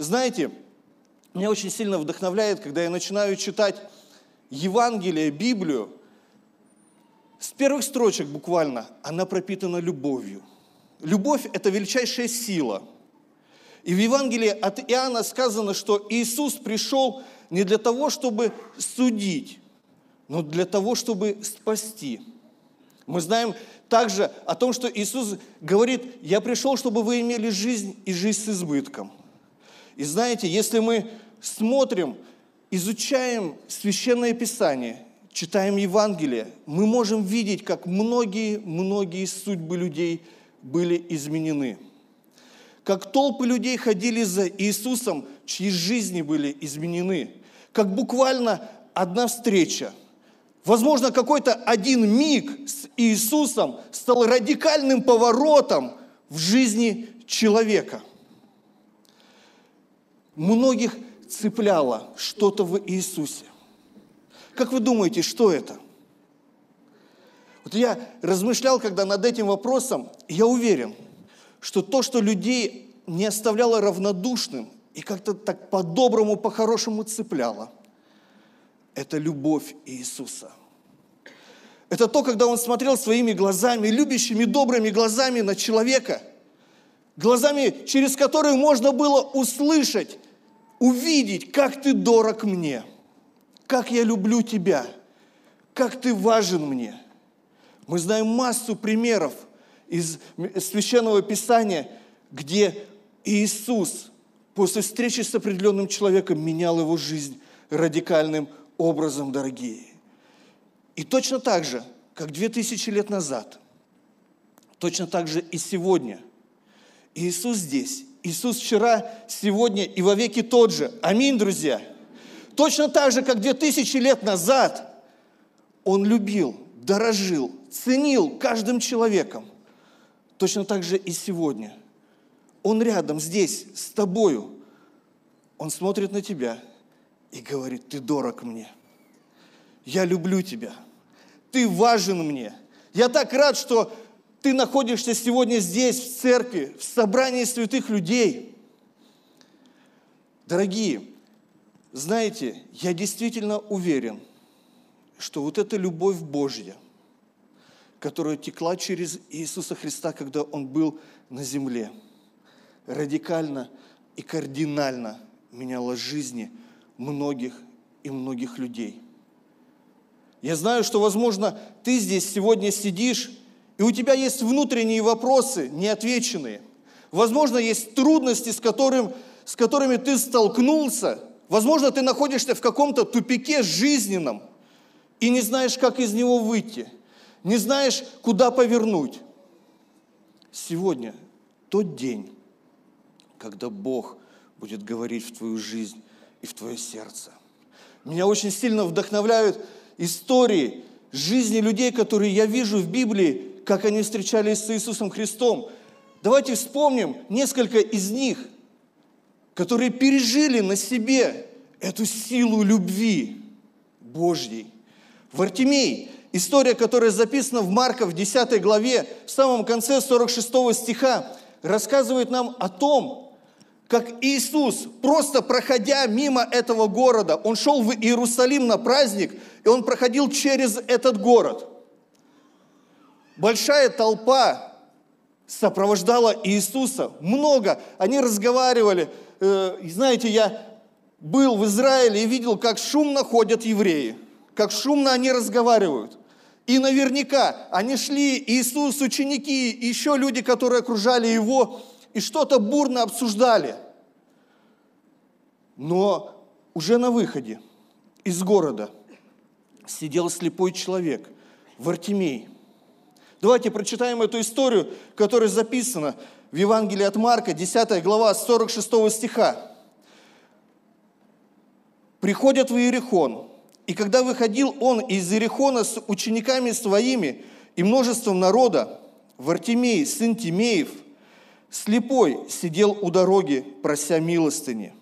знаете, меня очень сильно вдохновляет, когда я начинаю читать Евангелие, Библию, с первых строчек буквально она пропитана любовью. Любовь – это величайшая сила. И в Евангелии от Иоанна сказано, что Иисус пришел не для того, чтобы судить, но для того, чтобы спасти. Мы знаем также о том, что Иисус говорит, я пришел, чтобы вы имели жизнь и жизнь с избытком. И знаете, если мы смотрим, изучаем Священное Писание, читаем Евангелие, мы можем видеть, как многие-многие судьбы людей были изменены. Как толпы людей ходили за Иисусом, чьи жизни были изменены. Как буквально одна встреча, возможно, какой-то один миг с Иисусом стал радикальным поворотом в жизни человека. Многих цепляло что-то в Иисусе. Как вы думаете, что это? Вот я размышлял, когда над этим вопросом, я уверен, что то, что людей не оставляло равнодушным и как-то так по-доброму, по-хорошему цепляло, это любовь Иисуса. Это то, когда Он смотрел своими глазами, любящими, добрыми глазами на человека, глазами, через которые можно было услышать, увидеть, как ты дорог мне – как я люблю тебя, как ты важен мне. Мы знаем массу примеров из Священного Писания, где Иисус после встречи с определенным человеком менял его жизнь радикальным образом, дорогие. И точно так же, как две тысячи лет назад, точно так же и сегодня. Иисус здесь. Иисус вчера, сегодня и во веки тот же. Аминь, друзья. Точно так же, как две тысячи лет назад он любил, дорожил, ценил каждым человеком. Точно так же и сегодня. Он рядом, здесь, с тобою. Он смотрит на тебя и говорит, ты дорог мне. Я люблю тебя. Ты важен мне. Я так рад, что ты находишься сегодня здесь, в церкви, в собрании святых людей. Дорогие, знаете, я действительно уверен, что вот эта любовь Божья, которая текла через Иисуса Христа, когда Он был на земле, радикально и кардинально меняла жизни многих и многих людей. Я знаю, что, возможно, ты здесь сегодня сидишь, и у тебя есть внутренние вопросы, неотвеченные. Возможно, есть трудности, с, которым, с которыми ты столкнулся – Возможно, ты находишься в каком-то тупике жизненном и не знаешь, как из него выйти, не знаешь, куда повернуть. Сегодня тот день, когда Бог будет говорить в твою жизнь и в твое сердце. Меня очень сильно вдохновляют истории жизни людей, которые я вижу в Библии, как они встречались с Иисусом Христом. Давайте вспомним несколько из них – которые пережили на себе эту силу любви Божьей. В Артемей, история, которая записана в Марка в 10 главе, в самом конце 46 стиха, рассказывает нам о том, как Иисус, просто проходя мимо этого города, он шел в Иерусалим на праздник, и он проходил через этот город. Большая толпа сопровождала Иисуса, много, они разговаривали, э, знаете, я был в Израиле и видел, как шумно ходят евреи, как шумно они разговаривают. И наверняка они шли, Иисус, ученики, еще люди, которые окружали его, и что-то бурно обсуждали. Но уже на выходе из города сидел слепой человек, Вартимей. Давайте прочитаем эту историю, которая записана в Евангелии от Марка, 10 глава, 46 стиха. Приходят в Иерихон, и когда выходил он из Иерихона с учениками своими и множеством народа, Вартимей, сын Тимеев, слепой, сидел у дороги, прося милостыни.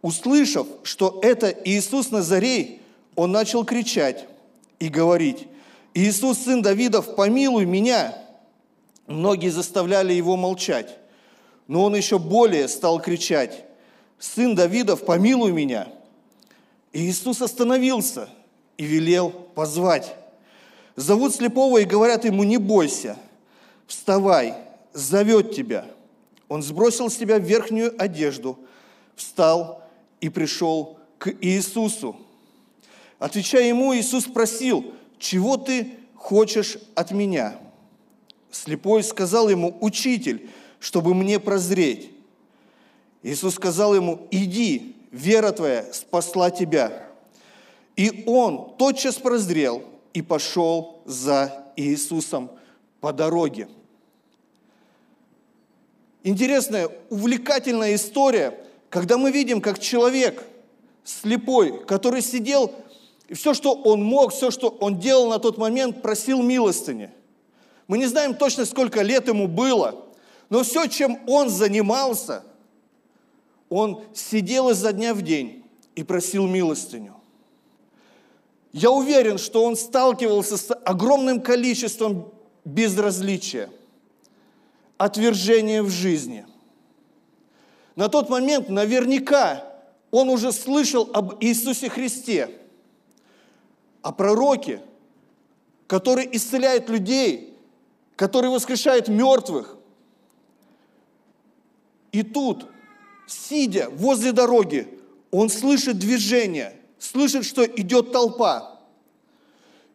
Услышав, что это Иисус Назарей, он начал кричать и говорить, «Иисус, сын Давидов, помилуй меня!» Многие заставляли его молчать, но он еще более стал кричать сын Давидов, помилуй меня. И Иисус остановился и велел позвать. Зовут слепого и говорят ему, не бойся, вставай, зовет тебя. Он сбросил с себя верхнюю одежду, встал и пришел к Иисусу. Отвечая ему, Иисус спросил, чего ты хочешь от меня? Слепой сказал ему, учитель, чтобы мне прозреть. Иисус сказал ему, иди, вера твоя спасла тебя. И он тотчас прозрел и пошел за Иисусом по дороге. Интересная, увлекательная история, когда мы видим, как человек слепой, который сидел, и все, что он мог, все, что он делал на тот момент, просил милостыни. Мы не знаем точно, сколько лет ему было, но все, чем он занимался, он сидел изо дня в день и просил милостыню. Я уверен, что он сталкивался с огромным количеством безразличия, отвержения в жизни. На тот момент наверняка он уже слышал об Иисусе Христе, о пророке, который исцеляет людей, который воскрешает мертвых. И тут, сидя возле дороги, он слышит движение, слышит, что идет толпа.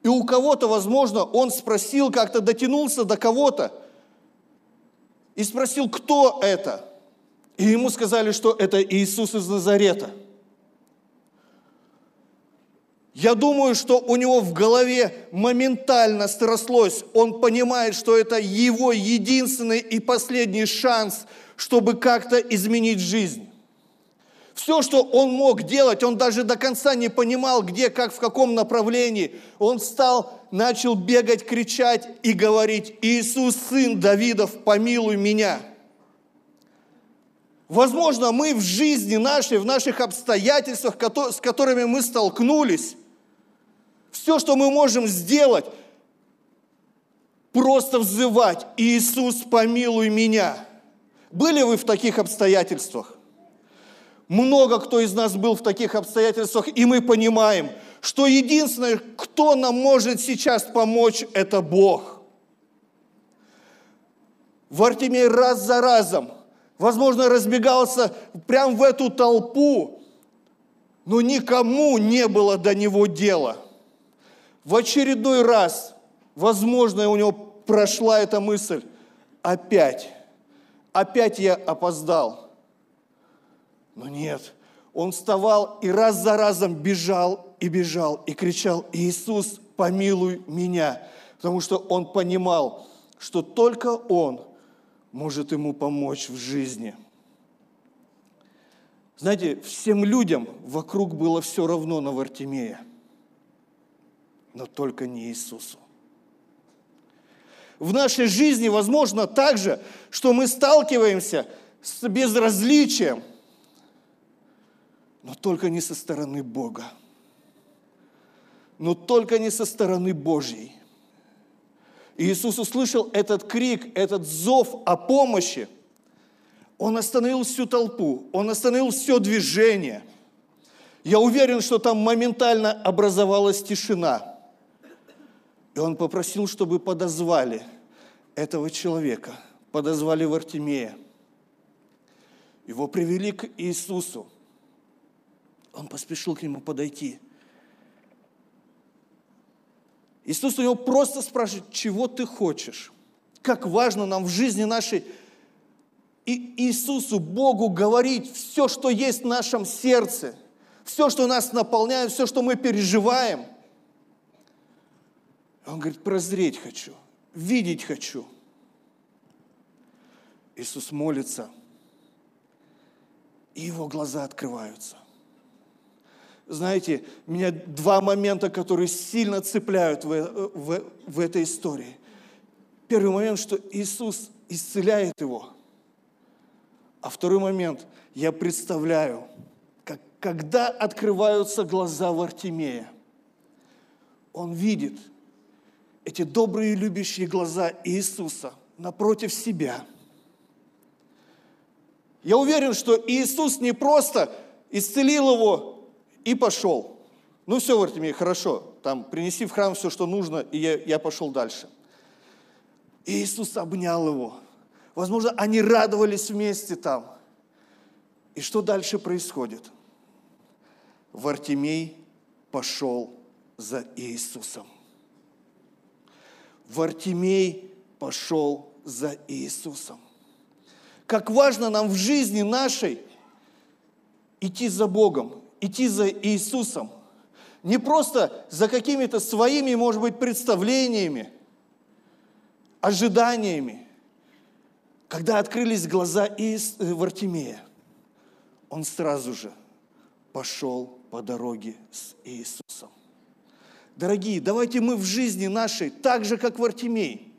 И у кого-то, возможно, он спросил, как-то дотянулся до кого-то и спросил, кто это. И ему сказали, что это Иисус из Назарета. Я думаю, что у него в голове моментально срослось. Он понимает, что это его единственный и последний шанс, чтобы как-то изменить жизнь. Все, что он мог делать, он даже до конца не понимал, где, как, в каком направлении. Он встал, начал бегать, кричать и говорить, «Иисус, сын Давидов, помилуй меня!» Возможно, мы в жизни нашей, в наших обстоятельствах, с которыми мы столкнулись, все, что мы можем сделать, просто взывать, «Иисус, помилуй меня!» Были вы в таких обстоятельствах? Много кто из нас был в таких обстоятельствах, и мы понимаем, что единственное, кто нам может сейчас помочь, это Бог. Вартимей раз за разом, возможно, разбегался прямо в эту толпу, но никому не было до него дела. В очередной раз, возможно, у него прошла эта мысль, опять, опять я опоздал – но нет, он вставал и раз за разом бежал и бежал и кричал, Иисус, помилуй меня, потому что он понимал, что только он может ему помочь в жизни. Знаете, всем людям вокруг было все равно на Вартимея, но только не Иисусу. В нашей жизни возможно также, что мы сталкиваемся с безразличием – но только не со стороны Бога. Но только не со стороны Божьей. Иисус услышал этот крик, этот зов о помощи. Он остановил всю толпу, он остановил все движение. Я уверен, что там моментально образовалась тишина. И он попросил, чтобы подозвали этого человека, подозвали Вартимея. Его привели к Иисусу. Он поспешил к нему подойти. Иисус у него просто спрашивает, чего ты хочешь? Как важно нам в жизни нашей и Иисусу, Богу говорить все, что есть в нашем сердце, все, что нас наполняет, все, что мы переживаем. Он говорит, прозреть хочу, видеть хочу. Иисус молится, и его глаза открываются знаете, меня два момента, которые сильно цепляют в, в, в этой истории. Первый момент, что Иисус исцеляет его. А второй момент, я представляю, как, когда открываются глаза Вартимея, он видит эти добрые любящие глаза Иисуса напротив себя. Я уверен, что Иисус не просто исцелил его и пошел. Ну все, Вартимей, хорошо, там принеси в храм все, что нужно, и я, я пошел дальше. Иисус обнял его. Возможно, они радовались вместе там. И что дальше происходит? Вартимей пошел за Иисусом. Вартимей пошел за Иисусом. Как важно нам в жизни нашей идти за Богом, идти за Иисусом. Не просто за какими-то своими, может быть, представлениями, ожиданиями. Когда открылись глаза Иис... Э, Вартимея, он сразу же пошел по дороге с Иисусом. Дорогие, давайте мы в жизни нашей так же, как Вартимей.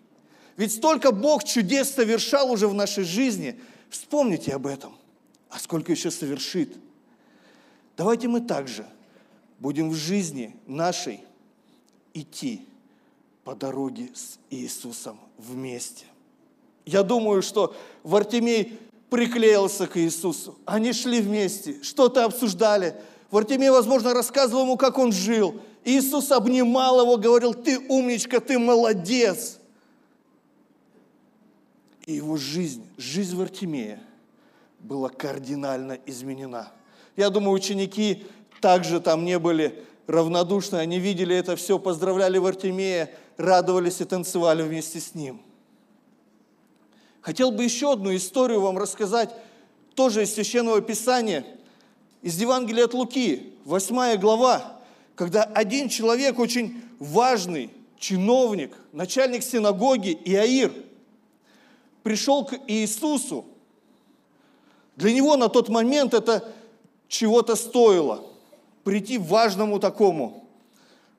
Ведь столько Бог чудес совершал уже в нашей жизни. Вспомните об этом. А сколько еще совершит. Давайте мы также будем в жизни нашей идти по дороге с Иисусом вместе. Я думаю, что Вартимей приклеился к Иисусу. Они шли вместе, что-то обсуждали. Вартимей, возможно, рассказывал ему, как он жил – Иисус обнимал его, говорил, ты умничка, ты молодец. И его жизнь, жизнь Вартимея была кардинально изменена. Я думаю, ученики также там не были равнодушны, они видели это все, поздравляли Вартимея, радовались и танцевали вместе с ним. Хотел бы еще одну историю вам рассказать, тоже из Священного Писания, из Евангелия от Луки, 8 глава, когда один человек, очень важный чиновник, начальник синагоги Иаир, пришел к Иисусу, для него на тот момент это чего-то стоило. Прийти важному такому,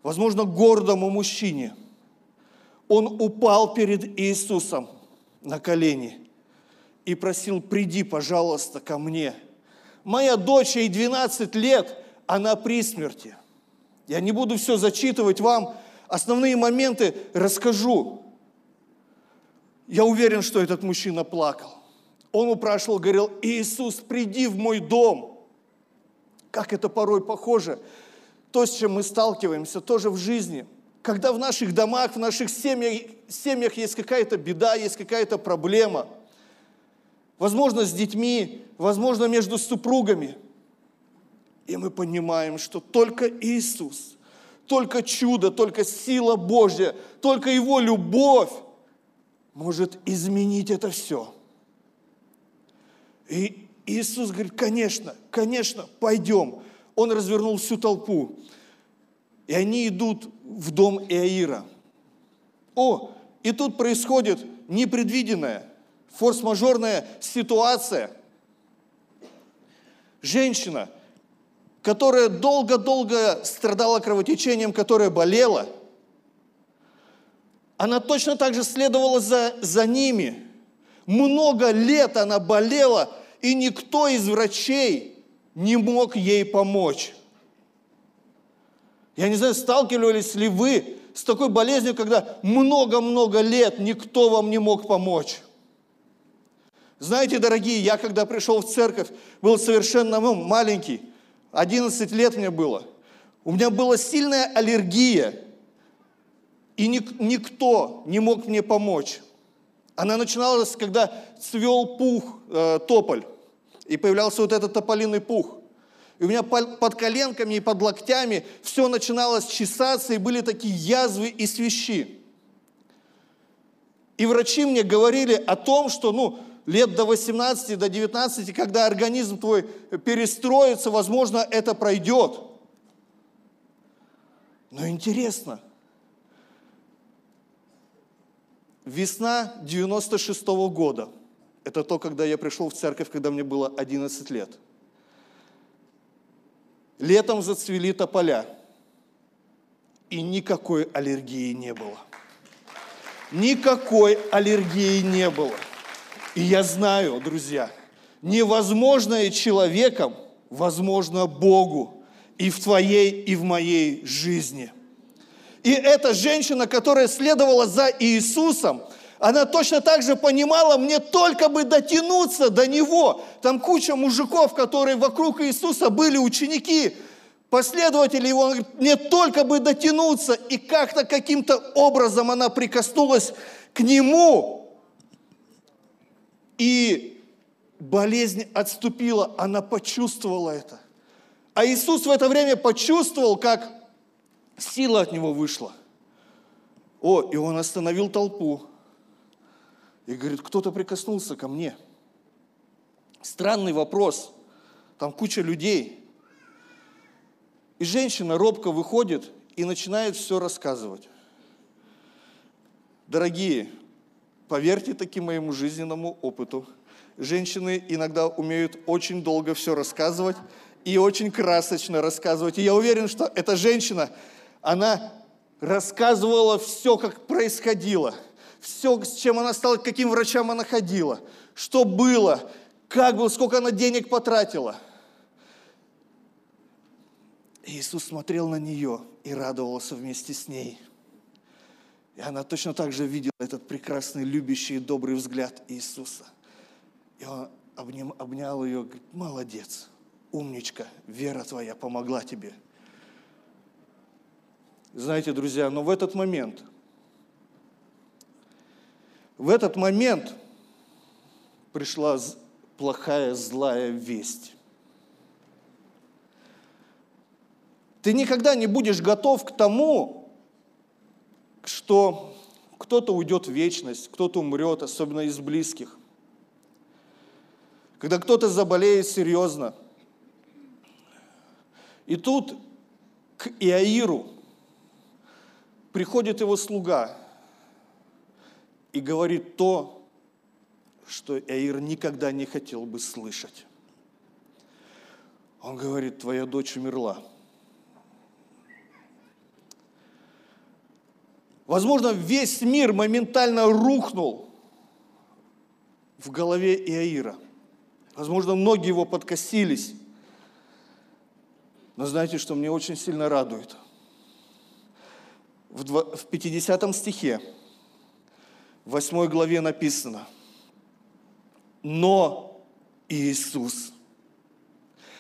возможно, гордому мужчине. Он упал перед Иисусом на колени и просил, приди, пожалуйста, ко мне. Моя дочь, ей 12 лет, она при смерти – я не буду все зачитывать вам, основные моменты расскажу. Я уверен, что этот мужчина плакал. Он упрашивал, говорил, Иисус, приди в мой дом. Как это порой похоже, то, с чем мы сталкиваемся, тоже в жизни. Когда в наших домах, в наших семьях, семьях есть какая-то беда, есть какая-то проблема. Возможно, с детьми, возможно, между супругами – и мы понимаем, что только Иисус, только чудо, только сила Божья, только Его любовь может изменить это все. И Иисус говорит, конечно, конечно, пойдем. Он развернул всю толпу. И они идут в дом Иаира. О, и тут происходит непредвиденная, форс-мажорная ситуация. Женщина – которая долго-долго страдала кровотечением, которая болела, она точно так же следовала за, за ними. Много лет она болела, и никто из врачей не мог ей помочь. Я не знаю, сталкивались ли вы с такой болезнью, когда много-много лет никто вам не мог помочь. Знаете, дорогие, я когда пришел в церковь, был совершенно ну, маленький, 11 лет мне было. У меня была сильная аллергия, и ник- никто не мог мне помочь. Она начиналась, когда цвел пух, э, тополь, и появлялся вот этот тополиный пух. И у меня под коленками и под локтями все начиналось чесаться, и были такие язвы и свищи. И врачи мне говорили о том, что, ну, лет до 18, до 19, когда организм твой перестроится, возможно, это пройдет. Но интересно, весна 96 -го года, это то, когда я пришел в церковь, когда мне было 11 лет. Летом зацвели тополя, и никакой аллергии не было. Никакой аллергии не было. И я знаю, друзья, невозможное человеком возможно Богу и в твоей, и в моей жизни. И эта женщина, которая следовала за Иисусом, Она точно так же понимала, мне только бы дотянуться до Него. Там куча мужиков, которые вокруг Иисуса были ученики, последователи Его. Мне только бы дотянуться. И как-то каким-то образом она прикоснулась к Нему. И болезнь отступила, она почувствовала это. А Иисус в это время почувствовал, как сила от Него вышла. О, и Он остановил толпу и говорит, кто-то прикоснулся ко мне. Странный вопрос. Там куча людей. И женщина робко выходит и начинает все рассказывать. Дорогие, поверьте таким моему жизненному опыту. Женщины иногда умеют очень долго все рассказывать и очень красочно рассказывать. И я уверен, что эта женщина, она рассказывала все, как происходило – все, с чем она стала, к каким врачам она ходила, что было, как было, сколько она денег потратила. Иисус смотрел на нее и радовался вместе с ней. И она точно так же видела этот прекрасный, любящий и добрый взгляд Иисуса. И он обним, обнял ее, говорит, молодец, умничка, вера твоя помогла тебе. Знаете, друзья, но в этот момент – в этот момент пришла плохая, злая весть. Ты никогда не будешь готов к тому, что кто-то уйдет в вечность, кто-то умрет, особенно из близких. Когда кто-то заболеет серьезно. И тут к Иаиру приходит его слуга – и говорит то, что Эир никогда не хотел бы слышать. Он говорит, твоя дочь умерла. Возможно, весь мир моментально рухнул в голове Иаира. Возможно, многие его подкосились. Но знаете, что мне очень сильно радует? В 50 стихе в 8 главе написано, но Иисус.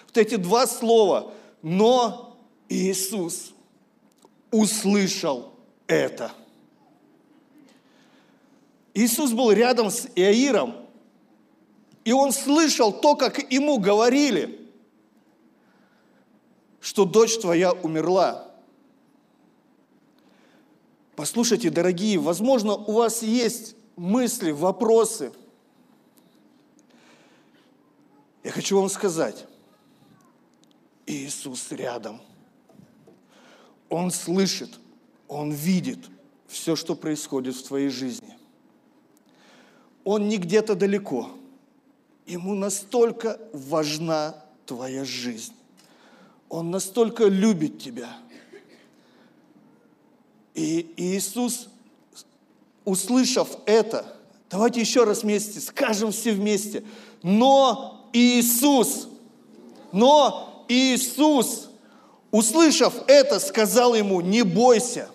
Вот эти два слова, но Иисус услышал это. Иисус был рядом с Иаиром, и он слышал то, как ему говорили, что дочь твоя умерла. Послушайте, дорогие, возможно, у вас есть мысли, вопросы. Я хочу вам сказать, Иисус рядом. Он слышит, Он видит все, что происходит в твоей жизни. Он не где-то далеко. Ему настолько важна твоя жизнь. Он настолько любит тебя – и Иисус, услышав это, давайте еще раз вместе, скажем все вместе, но Иисус, но Иисус, услышав это, сказал ему, не бойся,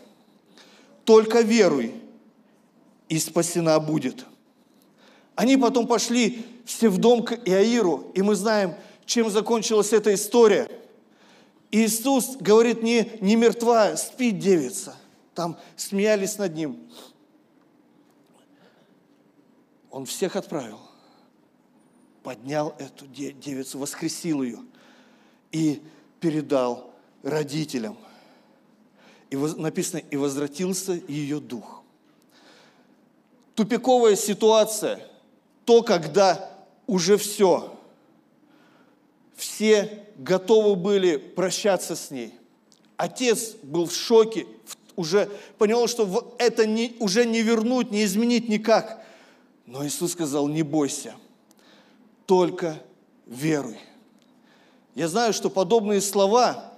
только веруй, и спасена будет. Они потом пошли все в дом к Иаиру, и мы знаем, чем закончилась эта история. Иисус говорит, не, не мертва, спит девица там смеялись над ним. Он всех отправил, поднял эту девицу, воскресил ее и передал родителям. И написано, и возвратился ее дух. Тупиковая ситуация, то, когда уже все, все готовы были прощаться с ней. Отец был в шоке, уже понял, что это не, уже не вернуть, не изменить никак. Но Иисус сказал, не бойся, только веруй. Я знаю, что подобные слова,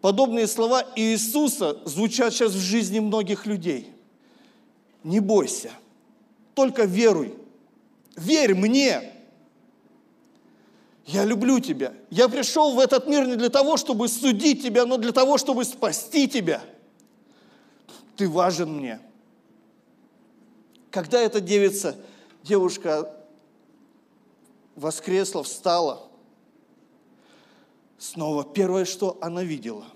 подобные слова Иисуса звучат сейчас в жизни многих людей. Не бойся, только веруй. Верь мне. Я люблю тебя. Я пришел в этот мир не для того, чтобы судить тебя, но для того, чтобы спасти тебя – ты важен мне. когда эта девица, девушка воскресла, встала, снова первое, что она видела,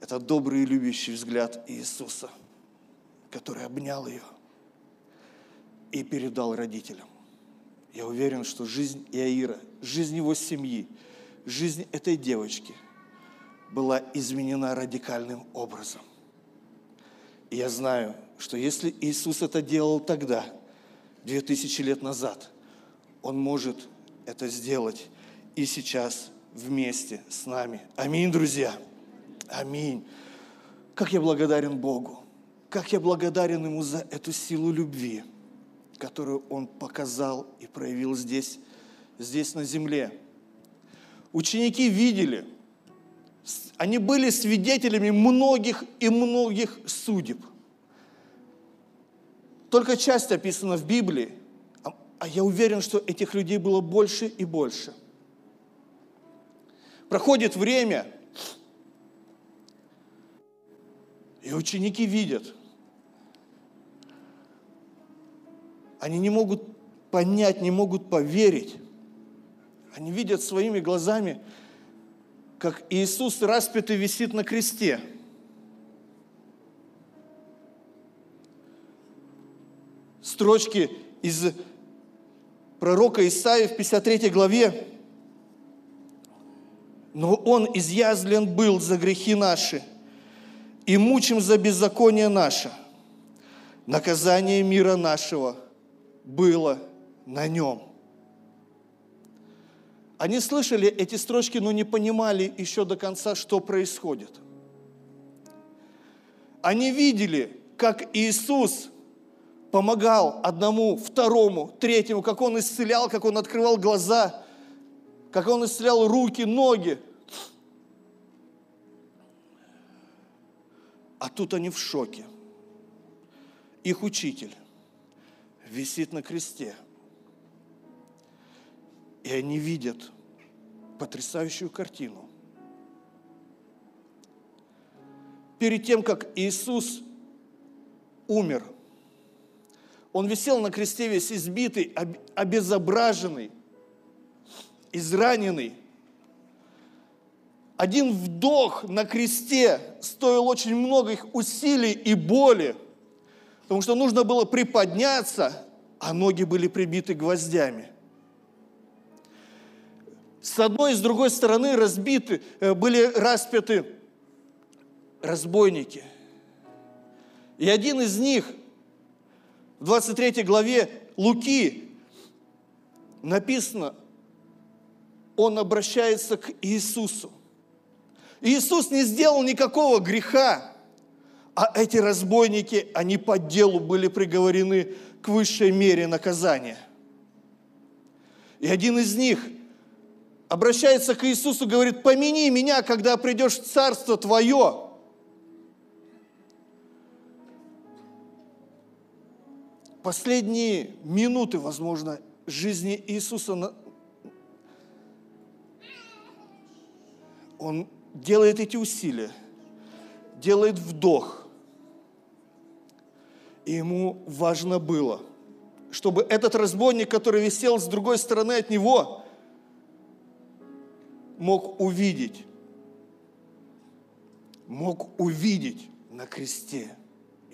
это добрый и любящий взгляд Иисуса, который обнял ее и передал родителям. Я уверен, что жизнь Иаира, жизнь его семьи, жизнь этой девочки была изменена радикальным образом. И я знаю, что если Иисус это делал тогда, две тысячи лет назад, Он может это сделать и сейчас вместе с нами. Аминь, друзья. Аминь. Как я благодарен Богу. Как я благодарен Ему за эту силу любви, которую Он показал и проявил здесь, здесь на земле. Ученики видели, они были свидетелями многих и многих судеб. Только часть описана в Библии, а, я уверен, что этих людей было больше и больше. Проходит время, и ученики видят. Они не могут понять, не могут поверить. Они видят своими глазами, как Иисус распятый висит на кресте. Строчки из пророка Исаии в 53 главе. «Но Он изъязлен был за грехи наши, и мучим за беззаконие наше. Наказание мира нашего было на нем». Они слышали эти строчки, но не понимали еще до конца, что происходит. Они видели, как Иисус помогал одному, второму, третьему, как Он исцелял, как Он открывал глаза, как Он исцелял руки, ноги. А тут они в шоке. Их учитель висит на кресте – и они видят потрясающую картину. Перед тем, как Иисус умер, Он висел на кресте весь избитый, обезображенный, израненный. Один вдох на кресте стоил очень много их усилий и боли, потому что нужно было приподняться, а ноги были прибиты гвоздями с одной и с другой стороны разбиты, э, были распяты разбойники. И один из них в 23 главе Луки написано, он обращается к Иисусу. Иисус не сделал никакого греха, а эти разбойники, они по делу были приговорены к высшей мере наказания. И один из них – обращается к Иисусу, говорит, помяни меня, когда придешь в Царство Твое. Последние минуты, возможно, жизни Иисуса, Он делает эти усилия, делает вдох. И ему важно было, чтобы этот разбойник, который висел с другой стороны от него, мог увидеть, мог увидеть на кресте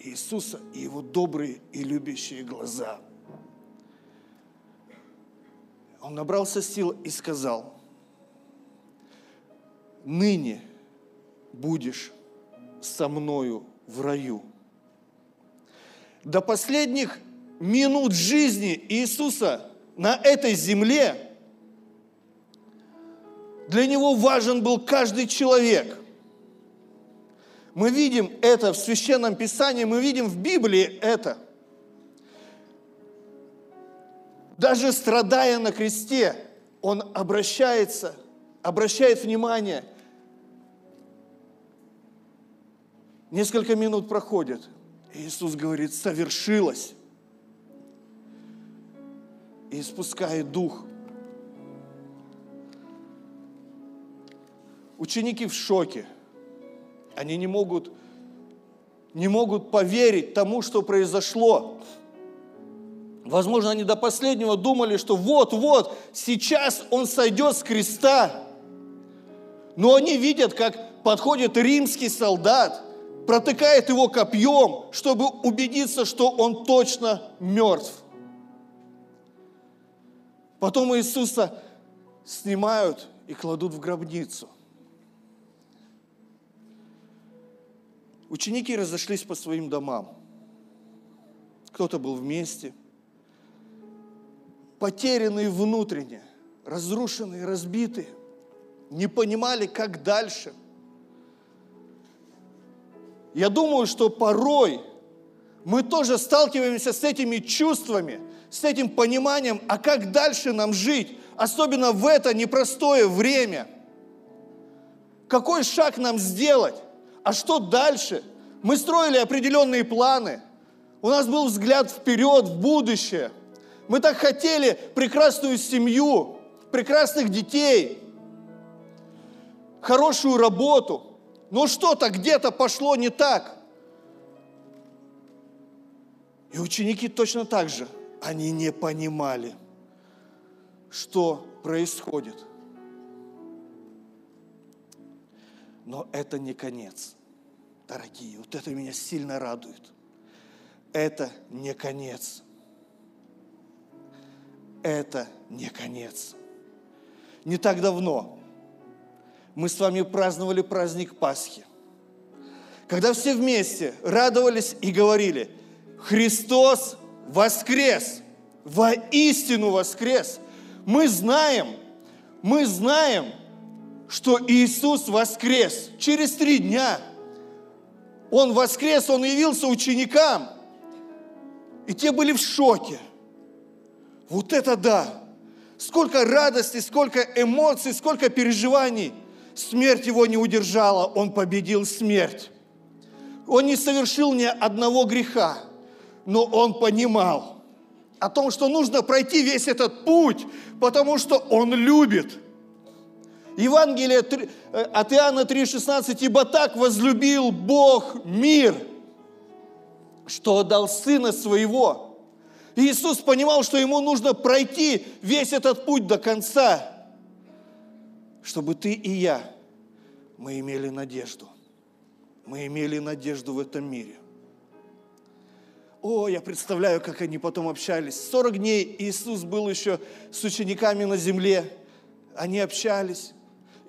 Иисуса и его добрые и любящие глаза. Он набрался сил и сказал, ныне будешь со мною в раю. До последних минут жизни Иисуса на этой земле – для него важен был каждый человек. Мы видим это в Священном Писании, мы видим в Библии это. Даже страдая на кресте, он обращается, обращает внимание. Несколько минут проходит. Иисус говорит, совершилось. И спускает дух. Ученики в шоке. Они не могут не могут поверить тому, что произошло. Возможно, они до последнего думали, что вот-вот, сейчас он сойдет с креста. Но они видят, как подходит римский солдат, протыкает его копьем, чтобы убедиться, что он точно мертв. Потом Иисуса снимают и кладут в гробницу. Ученики разошлись по своим домам. Кто-то был вместе, потерянные внутренне, разрушенные, разбитые, не понимали, как дальше. Я думаю, что порой мы тоже сталкиваемся с этими чувствами, с этим пониманием, а как дальше нам жить, особенно в это непростое время. Какой шаг нам сделать? А что дальше? Мы строили определенные планы. У нас был взгляд вперед, в будущее. Мы так хотели прекрасную семью, прекрасных детей, хорошую работу. Но что-то где-то пошло не так. И ученики точно так же. Они не понимали, что происходит. Но это не конец дорогие, вот это меня сильно радует. Это не конец. Это не конец. Не так давно мы с вами праздновали праздник Пасхи, когда все вместе радовались и говорили, Христос воскрес, воистину воскрес. Мы знаем, мы знаем, что Иисус воскрес через три дня – он воскрес, Он явился ученикам. И те были в шоке. Вот это да! Сколько радости, сколько эмоций, сколько переживаний. Смерть его не удержала, он победил смерть. Он не совершил ни одного греха, но он понимал о том, что нужно пройти весь этот путь, потому что он любит – Евангелие э, от Иоанна 3,16, «Ибо так возлюбил Бог мир, что отдал Сына Своего». Иисус понимал, что Ему нужно пройти весь этот путь до конца, чтобы ты и я, мы имели надежду. Мы имели надежду в этом мире. О, я представляю, как они потом общались. 40 дней Иисус был еще с учениками на земле. Они общались.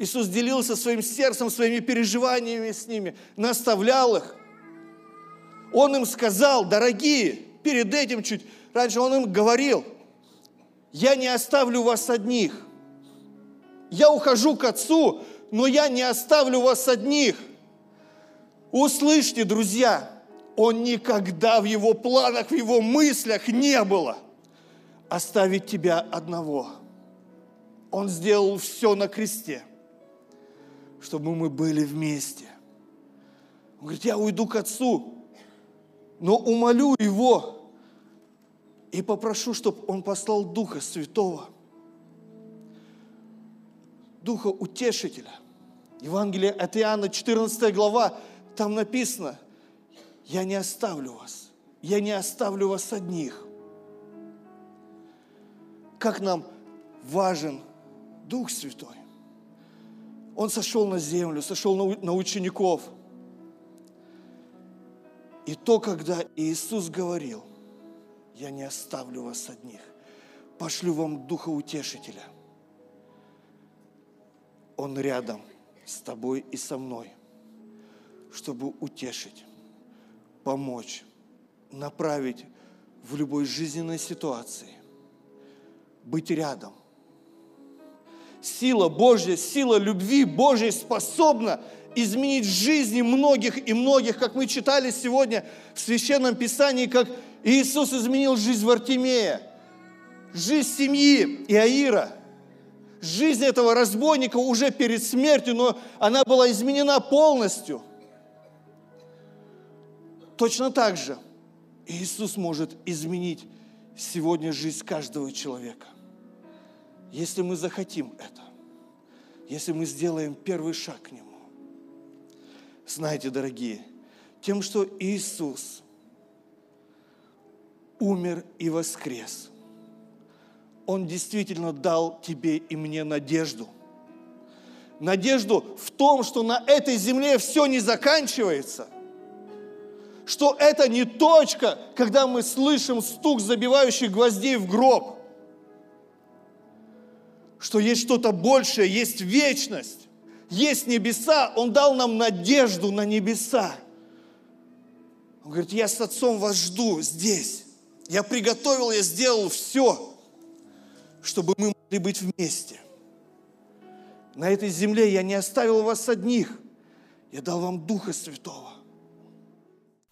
Иисус делился своим сердцем, своими переживаниями с ними, наставлял их. Он им сказал, дорогие, перед этим чуть раньше он им говорил, я не оставлю вас одних. Я ухожу к Отцу, но я не оставлю вас одних. Услышьте, друзья, он никогда в его планах, в его мыслях не было оставить тебя одного. Он сделал все на кресте – чтобы мы были вместе. Он говорит, я уйду к Отцу, но умолю Его и попрошу, чтобы Он послал Духа Святого, Духа Утешителя. Евангелие от Иоанна, 14 глава, там написано, я не оставлю вас, я не оставлю вас одних. Как нам важен Дух Святой. Он сошел на землю, сошел на учеников. И то, когда Иисус говорил, я не оставлю вас одних, пошлю вам Духа Утешителя. Он рядом с тобой и со мной, чтобы утешить, помочь, направить в любой жизненной ситуации, быть рядом, сила Божья, сила любви Божьей способна изменить жизни многих и многих, как мы читали сегодня в Священном Писании, как Иисус изменил жизнь Вартимея, жизнь семьи Иаира, жизнь этого разбойника уже перед смертью, но она была изменена полностью. Точно так же Иисус может изменить сегодня жизнь каждого человека – если мы захотим это, если мы сделаем первый шаг к Нему. Знаете, дорогие, Тем, что Иисус умер и воскрес. Он действительно дал тебе и мне надежду. Надежду в том, что на этой земле все не заканчивается. Что это не точка, когда мы слышим стук забивающих гвоздей в гроб. Что есть что-то большее, есть вечность, есть небеса. Он дал нам надежду на небеса. Он говорит, я с отцом вас жду здесь. Я приготовил, я сделал все, чтобы мы могли быть вместе. На этой земле я не оставил вас одних. Я дал вам Духа Святого.